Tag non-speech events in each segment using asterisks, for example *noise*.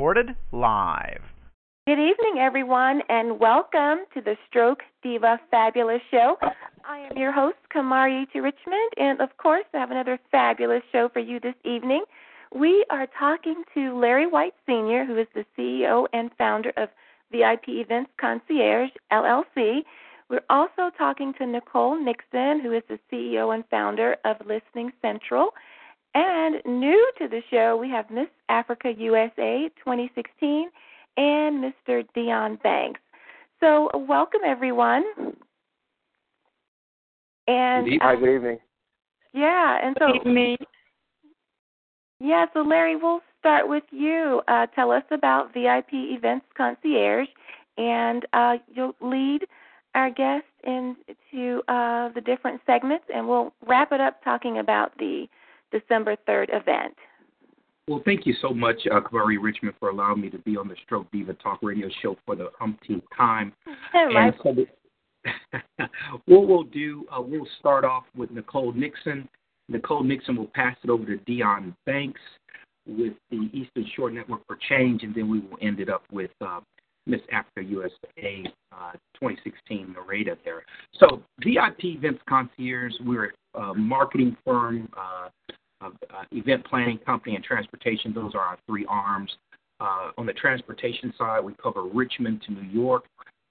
Recorded live. Good evening, everyone, and welcome to the Stroke Diva Fabulous Show. I am your host, Kamari to Richmond, and of course, I have another fabulous show for you this evening. We are talking to Larry White Sr., who is the CEO and founder of VIP Events Concierge, LLC. We're also talking to Nicole Nixon, who is the CEO and founder of Listing Central. And new to the show, we have Miss Africa USA 2016 and Mr. Dion Banks. So, welcome everyone. And Hi, good evening. Yeah, and so evening. Yeah, so Larry, we'll start with you. Uh, tell us about VIP Events Concierge, and uh, you'll lead our guests into uh, the different segments, and we'll wrap it up talking about the December 3rd event. Well, thank you so much, uh, Kamaria Richmond, for allowing me to be on the Stroke Diva Talk Radio Show for the umpteenth time. *laughs* Right. And so *laughs* what we'll do, uh, we'll start off with Nicole Nixon. Nicole Nixon will pass it over to Dion Banks with the Eastern Shore Network for Change, and then we will end it up with uh, Miss Africa USA uh, 2016 Nereida there. So, VIP Events Concierge, we're a marketing firm, uh, event planning company, and transportation. Those are our three arms. Uh, on the transportation side, we cover Richmond to New York,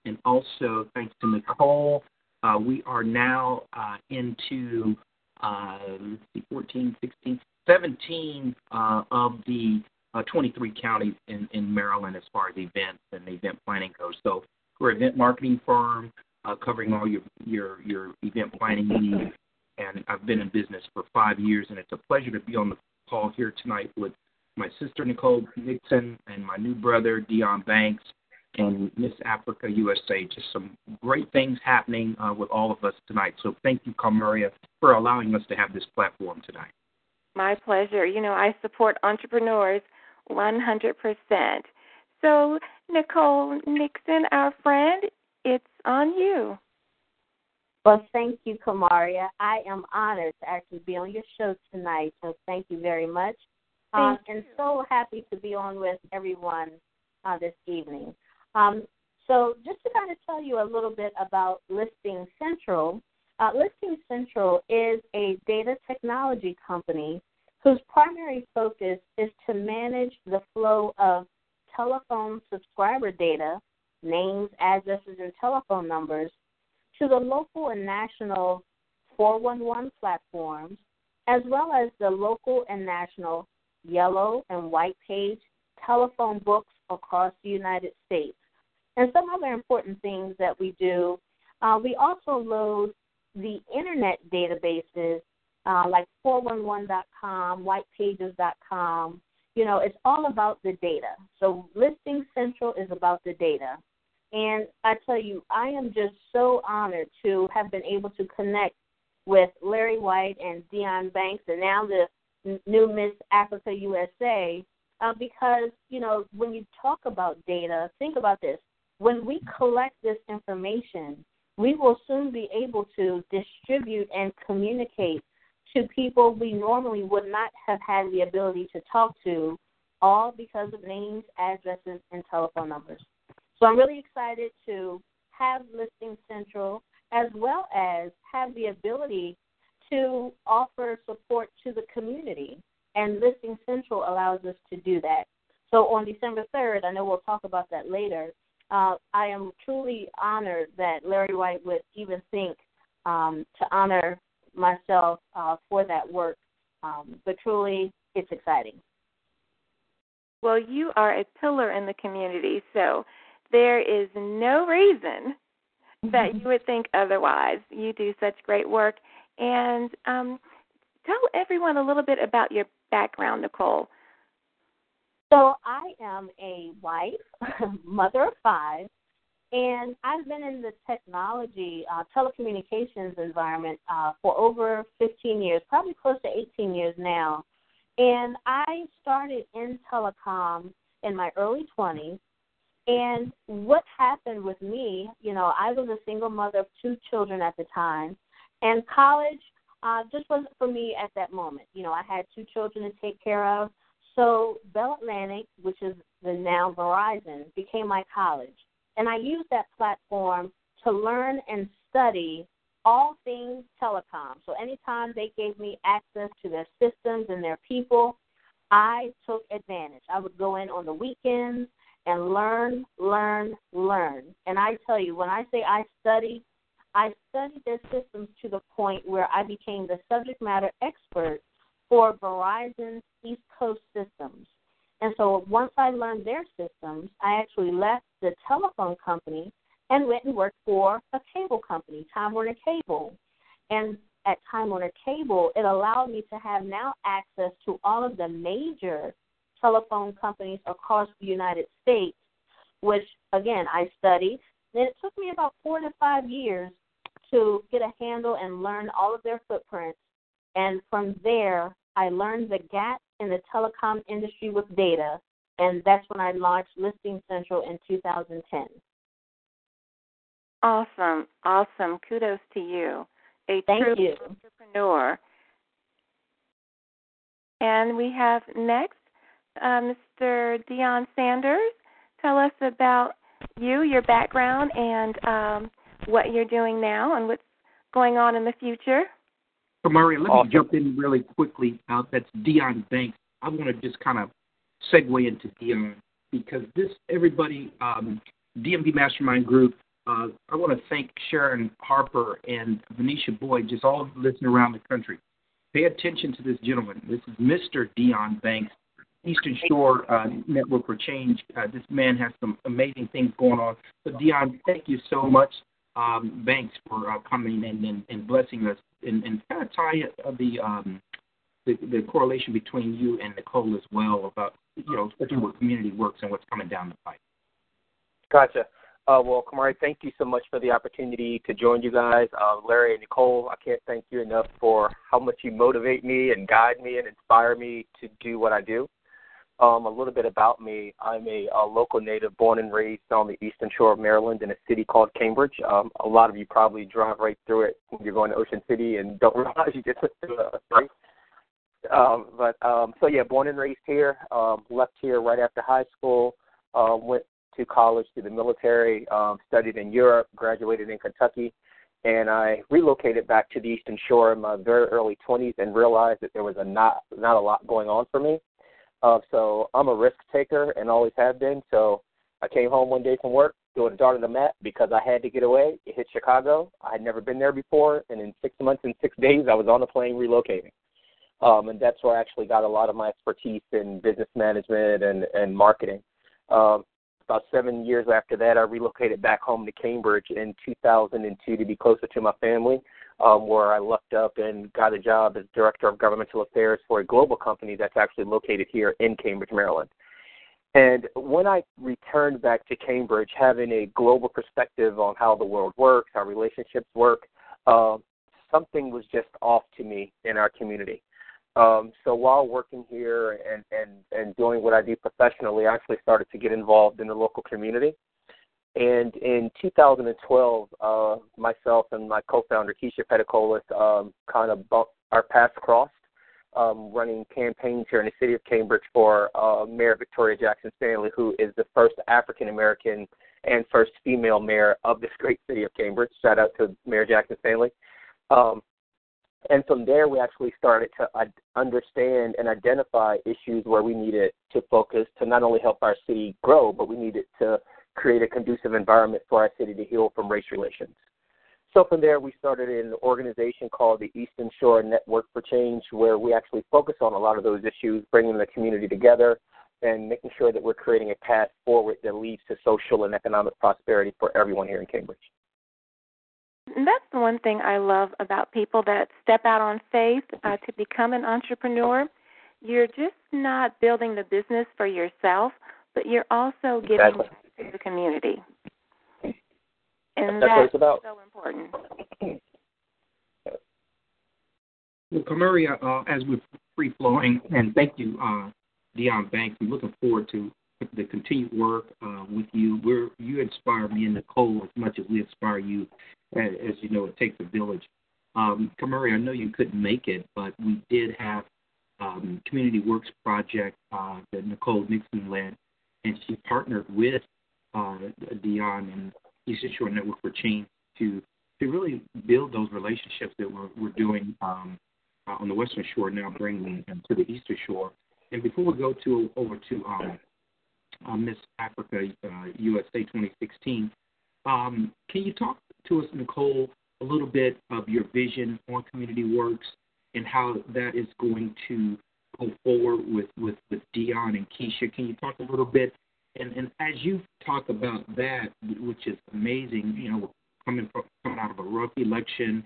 and also thanks to Nicole, uh, we are now uh, into uh, let's see, 14, 16, 17 uh, of the uh, 23 counties in, in Maryland as far as events and event planning goes. So we're an event marketing firm covering all your, your, your event planning needs. And I've been in business for five years, and it's a pleasure to be on the call here tonight with my sister Nicole Nixon and my new brother Dion Banks and Miss Africa USA. Just some great things happening uh, with all of us tonight. So thank you, Kamaria, for allowing us to have this platform tonight. My pleasure. You know, I support entrepreneurs 100%. So, Nicole Nixon, our friend, it's on you. Well, thank you, Kamaria. I am honored to actually be on your show tonight, so thank you very much. Um, and so happy to be on with everyone uh, this evening. Um, so, just to kind of tell you a little bit about Listing Central, uh, Listing Central is a data technology company whose primary focus is to manage the flow of telephone subscriber data, names, addresses, and telephone numbers, to the local and national 411 platforms, as well as the local and national yellow and white page telephone books across the United States. And some other important things that we do, uh, we also load the internet databases uh, like 411.com, whitepages.com. You know, it's all about the data. So Listing Central is about the data. And I tell you, I am just so honored to have been able to connect with Larry White and Dion Banks, and now the new Miss Africa USA, uh, because you know when you talk about data, think about this: when we collect this information, we will soon be able to distribute and communicate to people we normally would not have had the ability to talk to, all because of names, addresses, and telephone numbers. So I'm really excited to have Listing Central as well as have the ability to offer support to the community. And Listing Central allows us to do that. So on December 3rd, I know we'll talk about that later. Uh, I am truly honored that Larry White would even think um, to honor myself uh, for that work. Um, but truly, it's exciting. Well, you are a pillar in the community, so there is no reason that you would think otherwise. You do such great work. And um, tell everyone a little bit about your background, Nicole. So I am a wife, *laughs* mother of five, and I've been in the technology, uh, telecommunications environment uh, for over 15 years, probably close to 18 years now. And I started in telecom in my early 20s. And what happened with me, you know, I was a single mother of two children at the time, and college uh, just wasn't for me at that moment. You know, I had two children to take care of. So Bell Atlantic, which is the now Verizon, became my college. And I used that platform to learn and study all things telecom. So anytime they gave me access to their systems and their people, I took advantage. I would go in on the weekends and learn, learn, learn. And I tell you, when I say I study, I studied their systems to the point where I became the subject matter expert for Verizon's East Coast systems. And so once I learned their systems, I actually left the telephone company and went and worked for a cable company, Time Warner Cable. And at Time Warner Cable, it allowed me to have now access to all of the major telephone companies across the United States, which again I studied. Then it took me about four to five years to get a handle and learn all of their footprints. And from there, I learned the gap in the telecom industry with data, and that's when I launched Listing Central in 2010. Awesome, awesome. Kudos to you. A Thank true you. entrepreneur. And we have next uh, Mr. Dion Sanders. Tell us about you, your background, and um, what you're doing now and what's going on in the future. So, Maria, let Awesome. me jump in really quickly. Uh, that's Dion Banks. I want to just kind of segue into Dion because this everybody um, DMV Mastermind Group. Uh, I want to thank Sharon Harper and Venetia Boyd, just all listening around the country. Pay attention to this gentleman. This is Mr. Dion Banks, Eastern Shore uh, Network for Change. Uh, this man has some amazing things going on. So, Dion, thank you so much, um, Banks, for uh, coming and, and, and blessing us and, and kind of tie uh, the, um, the the correlation between you and Nicole as well about you know especially what community works and what's coming down the pipe. Gotcha. Uh, well, Kamaria, thank you so much for the opportunity to join you guys. Uh, Larry and Nicole, I can't thank you enough for how much you motivate me and guide me and inspire me to do what I do. Um, a little bit about me. I'm a, a local native born and raised on the eastern shore of Maryland in a city called Cambridge. Um, a lot of you probably drive right through it when you're going to Ocean City and don't *laughs* realize you just went through a street. Um, but um, so yeah, born and raised here. Um, left here right after high school. Uh, went to college, to the military. Um, studied in Europe. Graduated in Kentucky, and I relocated back to the Eastern Shore in my very early 20s and realized that there was a not not a lot going on for me. Uh, so I'm a risk taker and always have been. So I came home one day from work, threw a dart on the mat because I had to get away. It hit Chicago. I had never been there before, and in six months and six days, I was on a plane relocating. Um, and that's where I actually got a lot of my expertise in business management and, and marketing. Um, about seven years after that, I relocated back home to Cambridge in 2002 to be closer to my family, um, where I lucked up and got a job as director of governmental affairs for a global company that's actually located here in Cambridge, Maryland. And when I returned back to Cambridge, having a global perspective on how the world works, how relationships work, uh, something was just off to me in our community. Um, so while working here and, and, and doing what I do professionally, I actually started to get involved in the local community. And in 2012, uh, myself and my co-founder Keisha Pedicolis um, kind of our paths crossed, um, running campaigns here in the city of Cambridge for uh, Mayor Victoria Jackson Stanley, who is the first African American and first female mayor of this great city of Cambridge. Shout out to Mayor Jackson Stanley. Um, and from there, we actually started to understand and identify issues where we needed to focus to not only help our city grow, but we needed to create a conducive environment for our city to heal from race relations. So from there, we started an organization called the Eastern Shore Network for Change, where we actually focus on a lot of those issues, bringing the community together and making sure that we're creating a path forward that leads to social and economic prosperity for everyone here in Cambridge. And that's the one thing I love about people that step out on faith uh, to become an entrepreneur. You're just not building the business for yourself, but you're also giving exactly. To the community. And that's, that's so important. Well, Kamaria, uh, as we're free flowing, and thank you, uh, Dion Banks. I'm looking forward to the continued work uh, with you. We're you inspire me and Nicole as much as we inspire you. As, as you know, it takes a village. Um, Kamaria, I know you couldn't make it, but we did have um, Community Works project uh, that Nicole Nixon led, and she partnered with uh, Dion and Eastern Shore Network for Change to to really build those relationships that we're, we're doing um, uh, on the Western Shore now, bringing them to the Eastern Shore. And before we go to over to um, uh, Miss Africa uh, USA 2016, um, can you talk to us, Nicole, a little bit of your vision on Community Works and how that is going to go forward with, with, with Dion and Keisha? Can you talk a little bit? And, and as you talk about that, which is amazing, you know, coming from coming out of a rough election,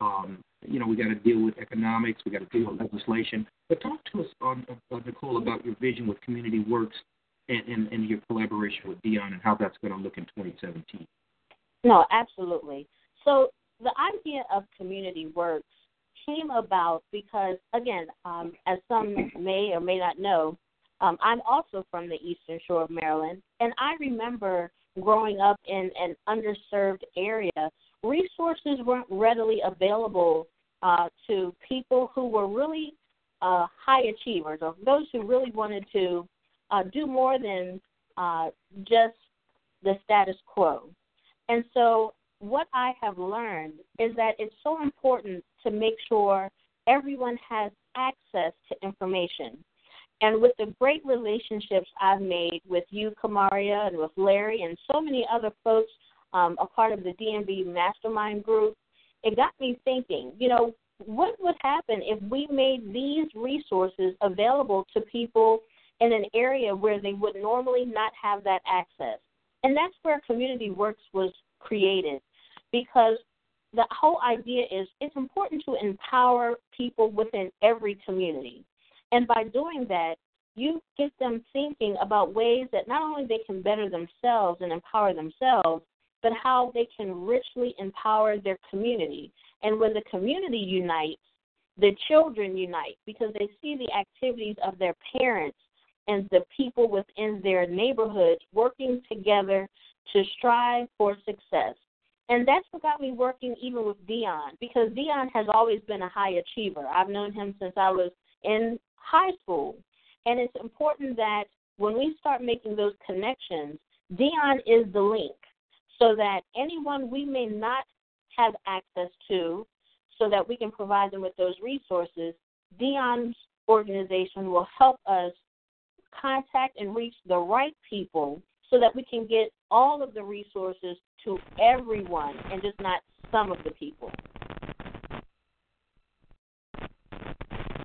um, you know, we got to deal with economics, we got to deal with legislation. But talk to us, on, uh, Nicole, about your vision with Community Works and, and, and your collaboration with Dion and how that's going to look in 2017. No, absolutely. So the idea of Community Works came about because, again, um, as some may or may not know, um, I'm also from the Eastern Shore of Maryland, and I remember growing up in an underserved area, resources weren't readily available uh, to people who were really uh, high achievers or those who really wanted to uh, do more than uh, just the status quo. And so, what I have learned is that it's so important to make sure everyone has access to information. And with the great relationships I've made with you, Kamaria, and with Larry, and so many other folks, um, a part of the DMV Mastermind Group, it got me thinking, you know, what would happen if we made these resources available to people in an area where they would normally not have that access? And that's where Community Works was created because the whole idea is it's important to empower people within every community. And by doing that, you get them thinking about ways that not only they can better themselves and empower themselves, but how they can richly empower their community. And when the community unites, the children unite because they see the activities of their parents and the people within their neighborhoods working together to strive for success. And that's what got me working even with Dion because Dion has always been a high achiever. I've known him since I was in high school. And it's important that when we start making those connections, Dion is the link so that anyone we may not have access to, so that we can provide them with those resources, Dion's organization will help us contact and reach the right people so that we can get all of the resources to everyone and just not some of the people.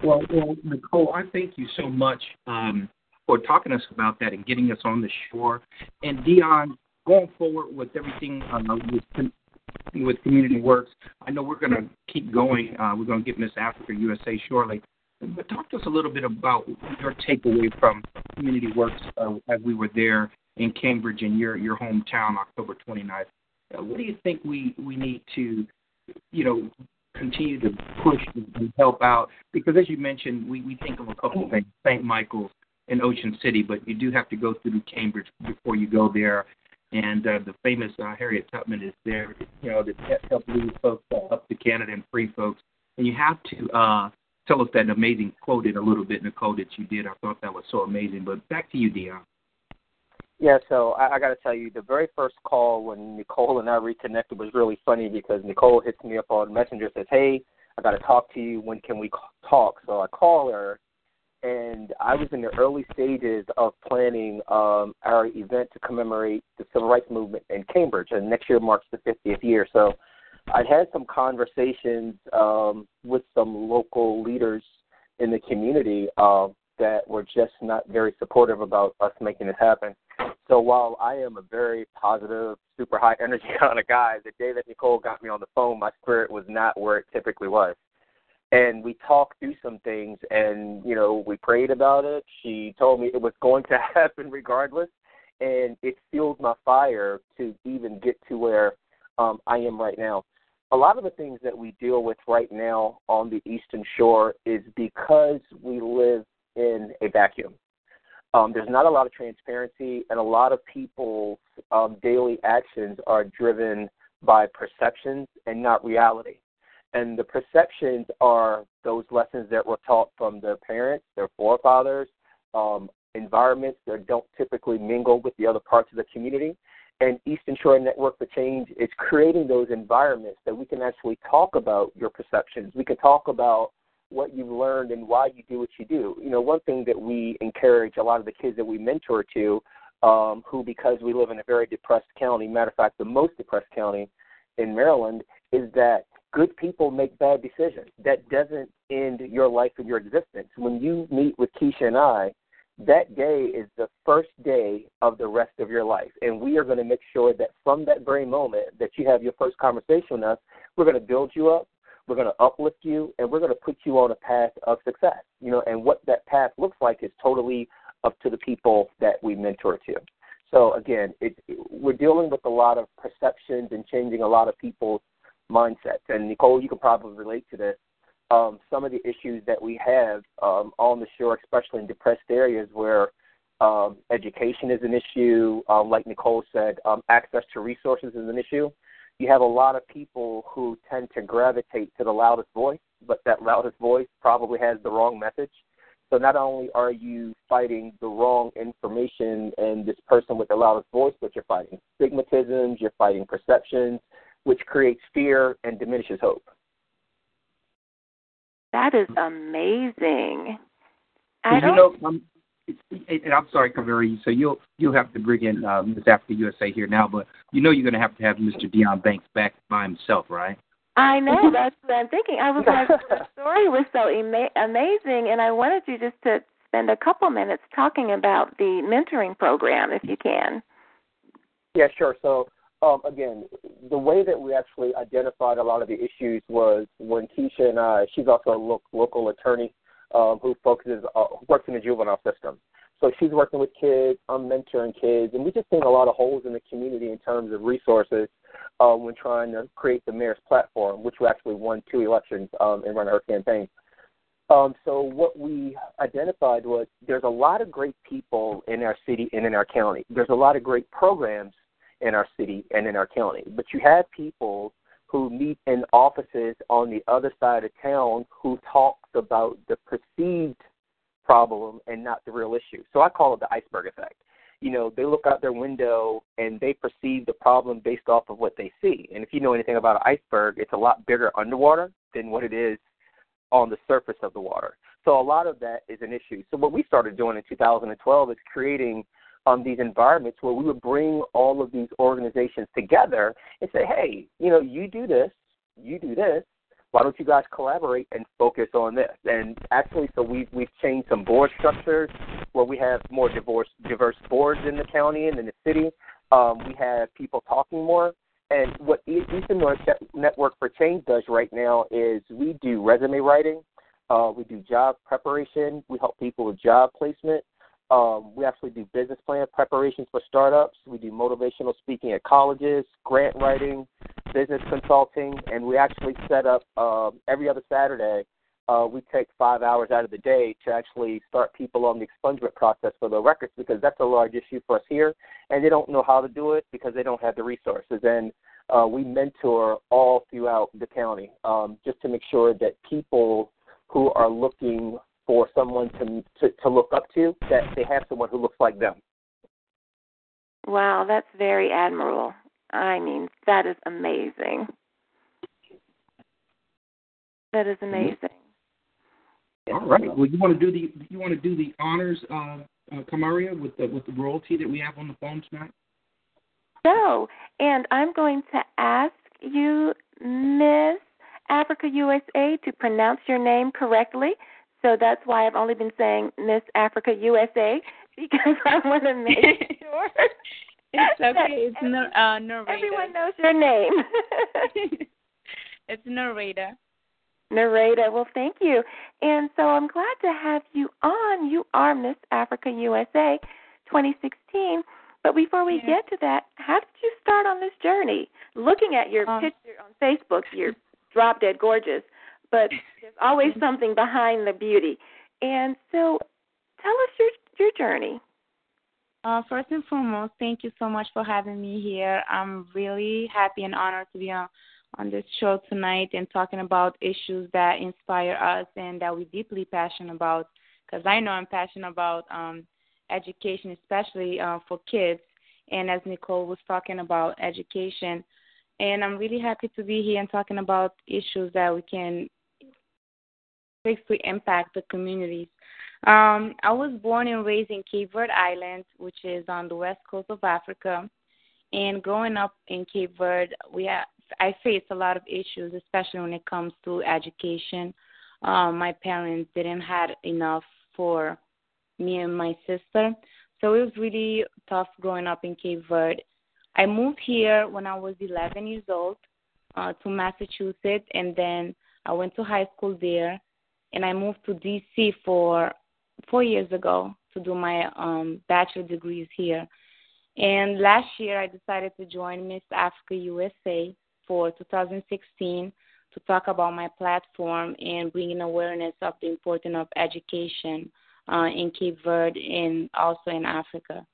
Well, well, Nicole, I thank you so much um, for talking to us about that and getting us on the shore. And Dion, going forward with everything uh, with with Community Works, I know we're going to keep going. Uh, we're going to get Miss Africa USA shortly. But talk to us a little bit about your takeaway from Community Works uh, as we were there in Cambridge in your your hometown, October 29th. Uh, what do you think we we need to, you know, continue to push and help out? Because as you mentioned, we, we think of a couple of things, St. Michael's and Ocean City, but you do have to go through Cambridge before you go there. And uh, the famous uh, Harriet Tubman is there, you know, to help lead folks up to Canada and free folks. And you have to uh, tell us that amazing quote in a little bit, Nicole, that you did. I thought that was so amazing. But back to you, Dion. Yeah, so I, I got to tell you, the very first call when Nicole and I reconnected was really funny because Nicole hits me up on Messenger says, "Hey, I got to talk to you. When can we talk?" So I call her, and I was in the early stages of planning um, our event to commemorate the civil rights movement in Cambridge, and next year marks the 50th year. So I'd had some conversations um, with some local leaders in the community uh, that were just not very supportive about us making this happen. So while I am a very positive, super high *laughs* energy kind of guy, the day that Nicole got me on the phone, my spirit was not where it typically was. And we talked through some things, and you know, we prayed about it. She told me it was going to *laughs* happen regardless, and it fueled my fire to even get to where um, I am right now. A lot of the things that we deal with right now on the Eastern Shore is because we live in a vacuum um, there's not a lot of transparency, and a lot of people's um, daily actions are driven by perceptions and not reality. And the perceptions are those lessons that were taught from their parents, their forefathers, um, environments that don't typically mingle with the other parts of the community. And Eastern Shore Network for Change is creating those environments that we can actually talk about your perceptions. We can talk about what you've learned and why you do what you do. You know, one thing that we encourage a lot of the kids that we mentor to, um, who because we live in a very depressed county, matter of fact, the most depressed county in Maryland, is that good people make bad decisions. That doesn't end your life and your existence. When you meet with Keisha and I, that day is the first day of the rest of your life. And we are going to make sure that from that very moment that you have your first conversation with us, we're going to build you up. We're going to uplift you, and we're going to put you on a path of success. You know, and what that path looks like is totally up to the people that we mentor to. So again, it, we're dealing with a lot of perceptions and changing a lot of people's mindsets. And Nicole, you can probably relate to this. Um, some of the issues that we have um, on the shore, especially in depressed areas where um, education is an issue, um, like Nicole said, um, access to resources is an issue you have a lot of people who tend to gravitate to the loudest voice, but that loudest voice probably has the wrong message. So not only are you fighting the wrong information and this person with the loudest voice, but you're fighting stigmatisms, you're fighting perceptions, which creates fear and diminishes hope. That is amazing. I don't... You know, and I'm sorry, Kaveri. So you'll you'll have to bring in uh, Miss Africa USA here now, but you know you're going to have to have Mr. Dion Banks back by himself, right? I know. That's what I'm thinking. I was like, the story was so ama- amazing, and I wanted you just to spend a couple minutes talking about the mentoring program, if you can. Yeah, sure. So um, again, the way that we actually identified a lot of the issues was when Keisha and I, she's also a lo- local attorney um, who focuses uh, works in the juvenile system. So she's working with kids, I'm mentoring kids, and we just seen a lot of holes in the community in terms of resources uh, when trying to create the mayor's platform, which we actually won two elections um, and run our campaign. Um, so what we identified was there's a lot of great people in our city and in our county. There's a lot of great programs in our city and in our county, but you have people who meet in offices on the other side of town who talks about the perceived problem and not the real issue. So I call it the iceberg effect. You know, they look out their window and they perceive the problem based off of what they see. And if you know anything about an iceberg, it's a lot bigger underwater than what it is on the surface of the water. So a lot of that is an issue. So what we started doing in 2012 is creating um, these environments where we would bring all of these organizations together and say, hey, you know, you do this, you do this. Why don't you guys collaborate and focus on this? And actually, so we've we've changed some board structures where we have more diverse diverse boards in the county and in the city. Um, we have people talking more. And what Eastern North Network for Change does right now is we do resume writing, uh, we do job preparation, we help people with job placement, um, we actually do business plan preparations for startups. We do motivational speaking at colleges, grant writing, business consulting, and we actually set up uh, every other Saturday. Uh, we take five hours out of the day to actually start people on the expungement process for their records because that's a large issue for us here, and they don't know how to do it because they don't have the resources. And uh, we mentor all throughout the county um, just to make sure that people who are looking for someone to, to to look up to that they have someone who looks like them. Wow, that's very admirable. I mean, that is amazing. That is amazing. All right. Well, you want to do the you want to do the honors, uh, uh, Kamaria, with the with the royalty that we have on the phone tonight. So, and I'm going to ask you, Miss Africa USA, to pronounce your name correctly so that's why I've only been saying Miss Africa USA *laughs* because I want to make *laughs* sure. it's okay. It's no, uh, Nereida. Everyone knows your name. *laughs* it's Nereida. Nereida. Well, thank you. And so I'm glad to have you on. You are Miss Africa USA 2016. But before we yeah. get to that, how did you start on this journey? Looking at your um, picture on Facebook, you're drop dead gorgeous, but *laughs* there's always something behind the beauty. And so, tell us your your journey. Uh, first and foremost, thank you so much for having me here. I'm really happy and honored to be on on this show tonight and talking about issues that inspire us and that we're deeply passionate about. Because I know I'm passionate about um, education, especially uh, for kids. And as Nicole was talking about education, and I'm really happy to be here and talking about issues that we can basically impact the communities. Um, I was born and raised in Cape Verde Island, which is on the west coast of Africa. And growing up in Cape Verde, we have, I faced a lot of issues, especially when it comes to education. Um, my parents didn't have enough for me and my sister. So it was really tough growing up in Cape Verde. I moved here when I was 11 years old uh, to Massachusetts, and then I went to high school there, and I moved to DC for four years ago to do my um, bachelor degrees here. And last year, I decided to join Miss Africa USA for 2016 to talk about my platform and bringing awareness of the importance of education uh, in Cape Verde and also in Africa.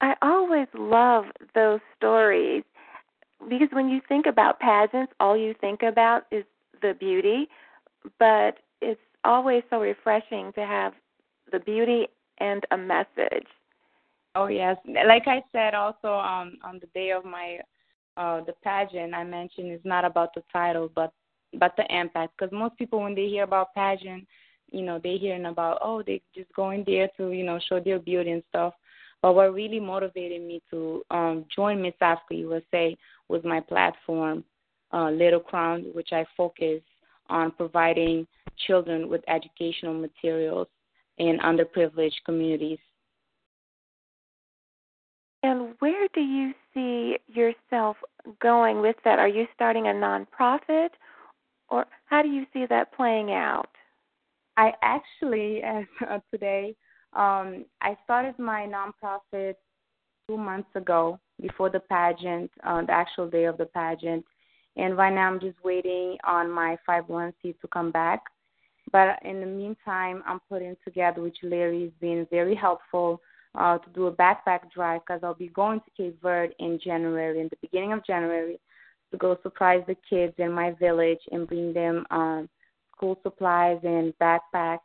I always love those stories because when you think about pageants, all you think about is the beauty, but it's always so refreshing to have the beauty and a message. Oh yes, like I said also um, on the day of my uh, the pageant, I mentioned it's not about the title, but but the impact. Because most people, when they hear about pageant, you know, they're hearing about oh they just going there to you know show their beauty and stuff. But what really motivated me to um, join Miss Africa USA was my platform, uh, Little Crown, which I focus on providing children with educational materials in underprivileged communities. And where do you see yourself going with that? Are you starting a nonprofit, or how do you see that playing out? I actually, as uh, today, um, I started my nonprofit two months ago before the pageant, uh, the actual day of the pageant. And right now I'm just waiting on my 501c to come back. But in the meantime, I'm putting together, which Larry has been very helpful, uh, to do a backpack drive because I'll be going to Cape Verde in January, in the beginning of January, to go surprise the kids in my village and bring them um, school supplies and backpack.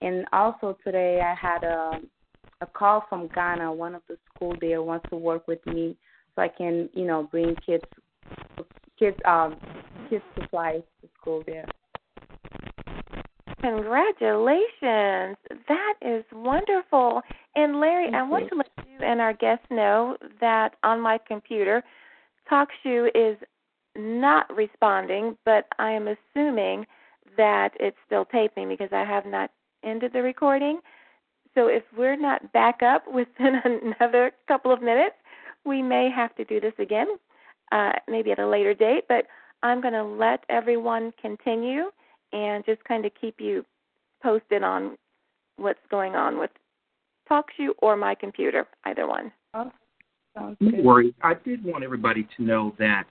And also today I had a a call from Ghana. One of the school there wants to work with me so I can, you know, bring kids kids um kids supplies to school there. Congratulations. That is wonderful. And Larry, Thank I you. want to let you and our guests know that on my computer, TalkShoe is not responding, but I am assuming that it's still taping because I have not ended the recording. So if we're not back up *laughs* within another couple of minutes, we may have to do this again, uh, maybe at a later date. But I'm going to let everyone continue and just kind of keep you posted on what's going on with TalkShoe or my computer, either one. Oh, sounds No good. worries. I did want everybody to know that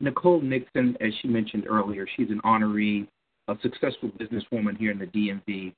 Nicole Nixon, as she mentioned earlier, she's an honoree, a successful businesswoman here in the DMV.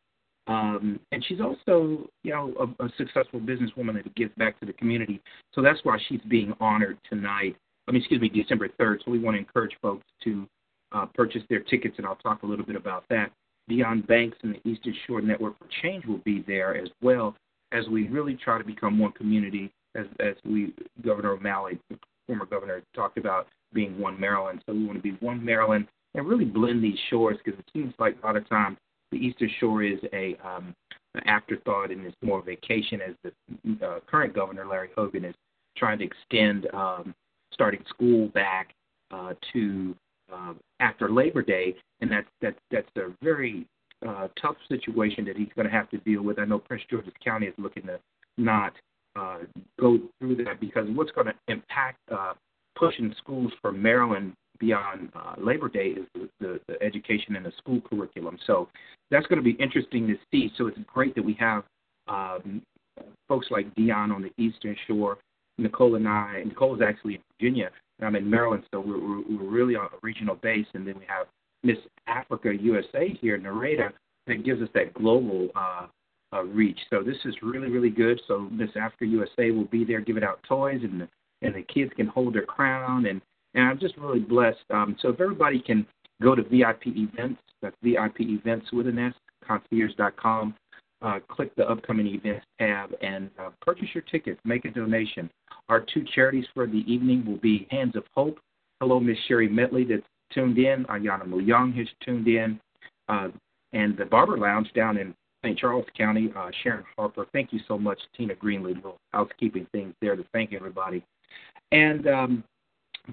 Um, and she's also, you know, a, a successful businesswoman that gives back to the community. So that's why she's being honored tonight. I mean, excuse me, December 3rd. So we want to encourage folks to uh, purchase their tickets, and I'll talk a little bit about that. Dion Banks and the Eastern Shore Network for Change will be there as well as we really try to become one community, as, as we, Governor O'Malley, the former governor, talked about being one Maryland. So we want to be one Maryland and really blend these shores because it seems like a lot of times the Eastern Shore is a um, an afterthought and it's more vacation as the uh, current governor, Larry Hogan, is trying to extend um, starting school back uh, to uh, after Labor Day, and that's that's that's a very uh, tough situation that he's going to have to deal with. I know Prince George's County is looking to not uh, go through that because what's going to impact uh, pushing schools for Maryland beyond uh, Labor Day is the, the, the education and the school curriculum. So that's going to be interesting to see. So it's great that we have um, folks like Dion on the Eastern Shore, Nicole and I. Nicole is actually in Virginia, and I'm in Maryland, so we're, we're, really on a regional base. And then we have Miss Africa USA here, Nereida, that gives us that global uh, uh, reach. So this is really, really good. So Miss Africa USA will be there giving out toys, and the, and the kids can hold their crown, and and I'm just really blessed. Um, so if everybody can go to VIP events, that's VIP events with an S, concierge.com, uh, click the upcoming events tab and uh, purchase your tickets, make a donation. Our two charities for the evening will be Hands of Hope. Hello, Miss Sherry Metley that's tuned in. Ayana Young has tuned in. Uh, and the Barber Lounge down in St. Charles County, uh, Sharon Harper. Thank you so much, Tina Greenlee, little housekeeping things there to thank everybody. And um,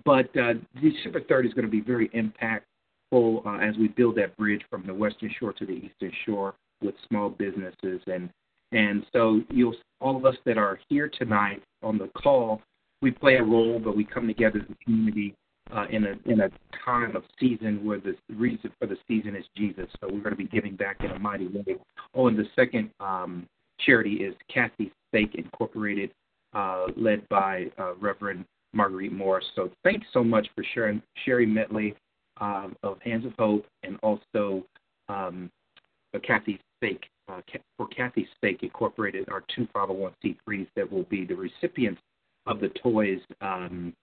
but uh, December 3rd is going to be very impactful uh, as we build that bridge from the Western Shore to the Eastern Shore with small businesses and and so you'll all of us that are here tonight on the call, we play a role, but we come together as a community uh, in a in a time of season where the reason for the season is Jesus. So we're going to be giving back in a mighty way. Oh, and the second um, charity is Kathy Steak Incorporated, uh, led by uh, Reverend Marguerite Morris. So thanks so much for sharing Sherry Metley um, of Hands of Hope and also um, Kathy Steak uh, for Kathy's Steak Incorporated are two 501c3s that will be the recipients of the toys um,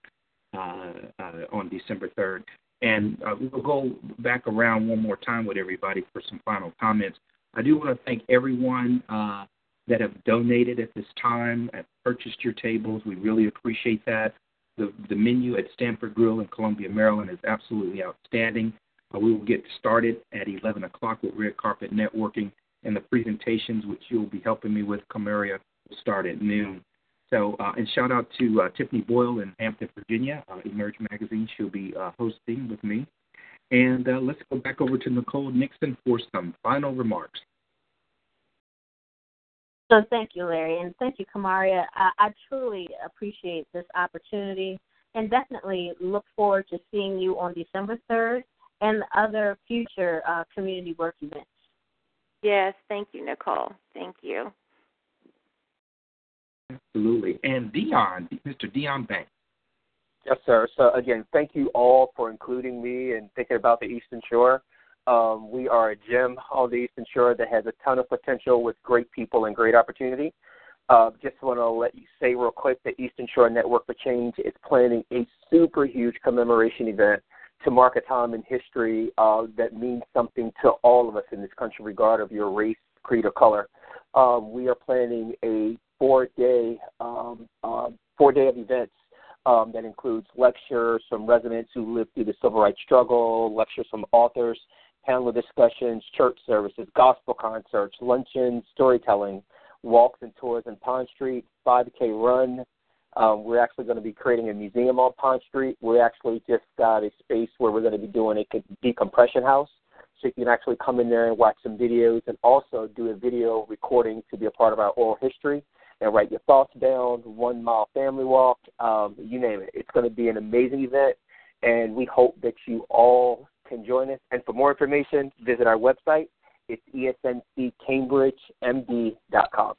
uh, uh, on December 3rd. And uh, we'll go back around one more time with everybody for some final comments. I do want to thank everyone uh, that have donated at this time, have purchased your tables. We really appreciate that. The, the menu at Stanford Grill in Columbia, Maryland is absolutely outstanding. Uh, we will get started at 11 o'clock with Red Carpet Networking, and the presentations, which you'll be helping me with, Kamaria, will start at noon. So, uh, and shout out to uh, Tiffany Boyle in Hampton, Virginia, uh, Emerge Magazine. She'll be uh, hosting with me. And uh, let's go back over to Nicole Nixon for some final remarks. So thank you, Larry, and thank you, Kamaria. I, I truly appreciate this opportunity and definitely look forward to seeing you on December 3rd and other future uh, community work events. Yes, thank you, Nicole. Thank you. Absolutely. And Dion, Mr. Dion Banks. Yes, sir. So again, thank you all for including me and thinking about the Eastern Shore. Um, we are a gem on the Eastern Shore that has a ton of potential with great people and great opportunity. Uh, just want to let you say real quick that Eastern Shore Network for Change is planning a super huge commemoration event to mark a time in history uh, that means something to all of us in this country, regardless of your race, creed, or color. Um, we are planning a four-day um, uh, four-day of events um, that includes lectures from residents who lived through the civil rights struggle, lectures from authors, panel discussions, church services, gospel concerts, luncheons, storytelling, walks and tours in Pond Street, 5K run. Um, we're actually going to be creating a museum on Pond Street. We actually just got a space where we're going to be doing a decompression house. So you can actually come in there and watch some videos and also do a video recording to be a part of our oral history and write your thoughts down, one mile family walk, um, you name it. It's going to be an amazing event, and we hope that you all can join us. And for more information, visit our website. It's esnccambridgemd.com.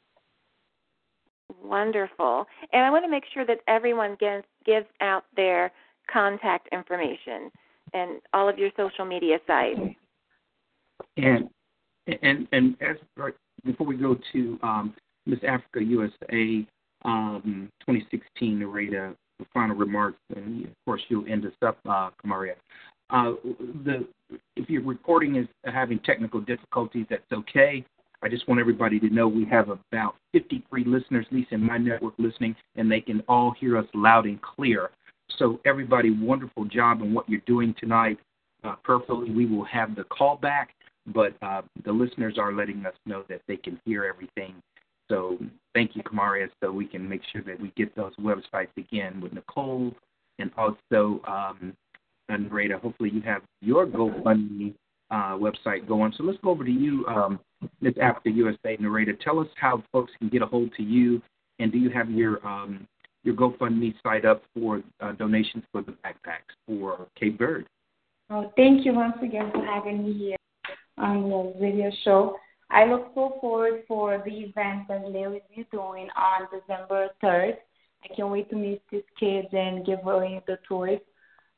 Wonderful. And I want to make sure that everyone gives, gives out their contact information and all of your social media sites. And and and as before we go to um, Miss Africa USA um, 2016 Nereida, final remarks, and of course you'll end us up, uh, Kamaria. Uh, the if your recording is having technical difficulties, that's okay. I just want everybody to know we have about 53 listeners, at least in my network, listening, and they can all hear us loud and clear. So, everybody, wonderful job in what you're doing tonight. Uh, perfectly, we will have the call back, but uh, the listeners are letting us know that they can hear everything. So, thank you, Kamaria, so we can make sure that we get those websites again with Nicole and also um, hopefully you have your GoFundMe uh, website going. So let's go over to you, um, Miss Africa USA Nereida. Tell us how folks can get a hold to you, and do you have your um, your GoFundMe site up for uh, donations for the backpacks for Cape Verde? Oh, thank you once again for having me here on the video show. I look so forward for the event that will be doing on December 3rd. I can't wait to meet these kids and give away the toys.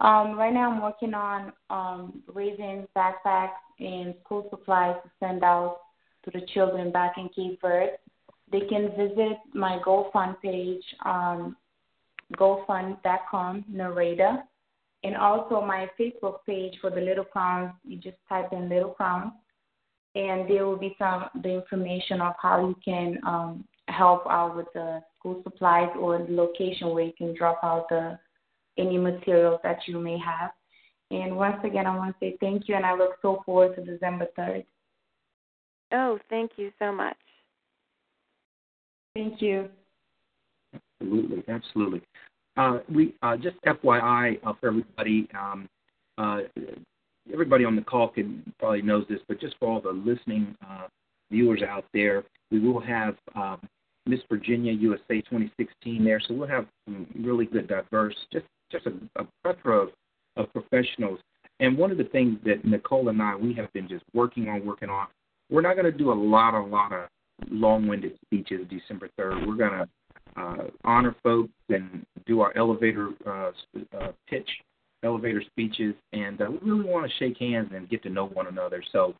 Um, right now, I'm working on um, raising backpacks and school supplies to send out to the children back in Cape Verde. They can visit my GoFund page on GoFund.com, narrator, and also my Facebook page for the Little Crowns. You just type in Little Crowns, and there will be some the information of how you can um, help out with the school supplies or the location where you can drop out the any materials that you may have. And once again, I want to say thank you, and I look so forward to December 3rd. Oh, thank you so much. Thank you. Absolutely, absolutely. Uh, we uh, just FYI uh, for everybody. Um, uh, everybody on the call can probably knows this, but just for all the listening uh, viewers out there, we will have um, Miss Virginia USA 2016 there, so we'll have some really good, diverse, just just a, a plethora of, of professionals. And one of the things that Nicole and I we have been just working on, working on. We're not going to do a lot, a lot of long-winded speeches December 3rd. We're going to uh, honor folks and do our elevator uh, uh, pitch, elevator speeches, and uh, we really want to shake hands and get to know one another. So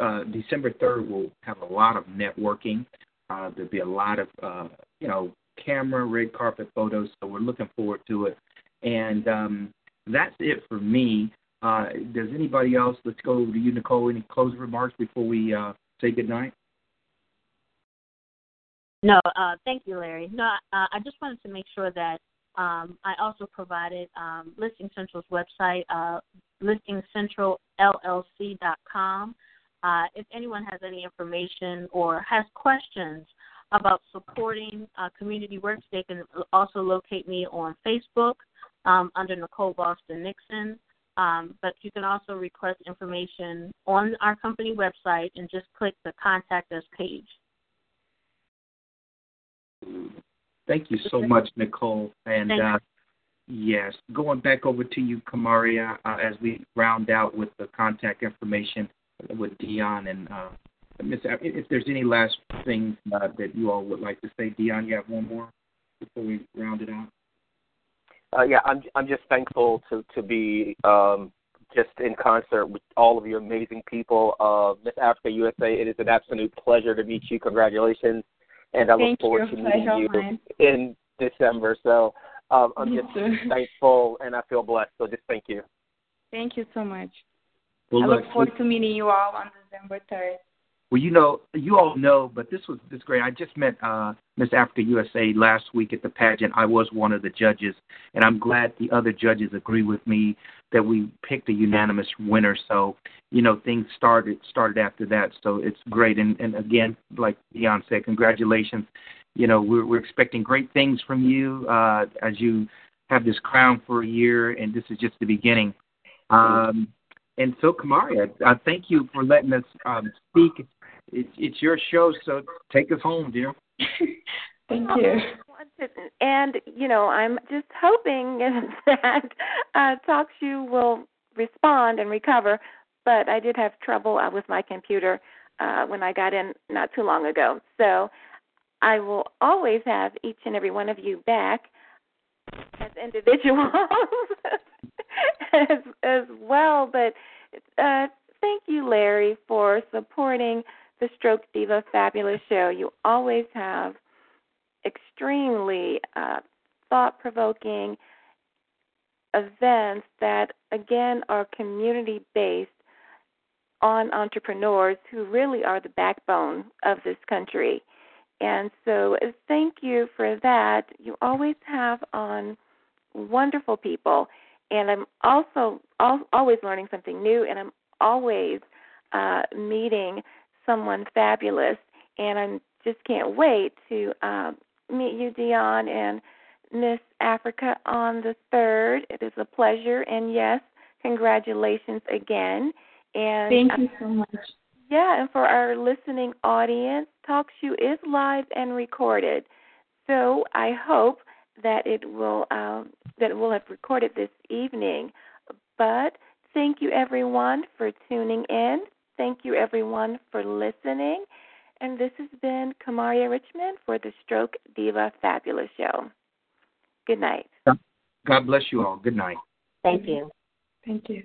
uh, December 3rd, we'll have a lot of networking. Uh, there'll be a lot of, you know, camera, red carpet photos. So we're looking forward to it. And um, that's it for me. Uh, does anybody else? Let's go to you, Nicole. Any closing remarks before we uh, say goodnight? No, uh, thank you, Larry. No, uh, I just wanted to make sure that um, I also provided um, Listing Central's website, uh, listingcentralllc.com. Uh, if anyone has any information or has questions about supporting uh, community works, they can also locate me on Facebook um, under Nicole Boston Nixon. Um, but you can also request information on our company website and just click the Contact Us page. Thank you so much, Nicole. And uh, yes, going back over to you, Kamaria, uh, as we round out with the contact information with Dion and uh, Miss. If there's any last things uh, that you all would like to say, Dion, you have one more before we round it out. Uh, yeah, I'm I'm just thankful to to be um, just in concert with all of you amazing people. Uh, Miss Africa USA, it is an absolute pleasure to meet you. Congratulations, and I Thank look forward you. to meeting Pleasure you mine. in December. So um, I'm Me just too. *laughs* thankful and I feel blessed. So just thank you. Thank you so much. Well, I look, look forward to meeting you all on December 3rd. Well, you know, you all know, but this was this great. I just met uh, Miss Africa USA last week at the pageant. I was one of the judges, and I'm glad the other judges agree with me that we picked a unanimous winner. So, you know, things started started after that. So it's great. And and again, like Dion said, congratulations. You know, we're we're expecting great things from you uh, as you have this crown for a year, and this is just the beginning. Um, and so, Kamaria, I thank you for letting us um, speak. It's, it's your show, so take us home, dear. *laughs* Thank you. And you know, I'm just hoping *laughs* that uh, TalkShoe will respond and recover. But I did have trouble uh, with my computer uh, when I got in not too long ago. So I will always have each and every one of you back as individuals *laughs* as as well. But uh, thank you, Larry, for supporting the Stroke Diva Fabulous Show. You always have extremely uh, thought provoking events that, again, are community based on entrepreneurs who really are the backbone of this country. And so, uh, thank you for that. You always have on wonderful people, and I'm also al- always learning something new, and I'm always uh, meeting someone fabulous. And I just can't wait to um, meet you, Dion, and Miss Africa on the third. It is a pleasure, and yes, congratulations again. And thank you so much. Yeah, and for our listening audience, TalkShoe is live and recorded. So I hope that it will um, that it will have recorded this evening. But thank you everyone for tuning in. Thank you everyone for listening. And this has been Kamaria Richmond for the Stroke Diva Fabulous Show. Good night. God bless you all. Good night. Thank you. Thank you.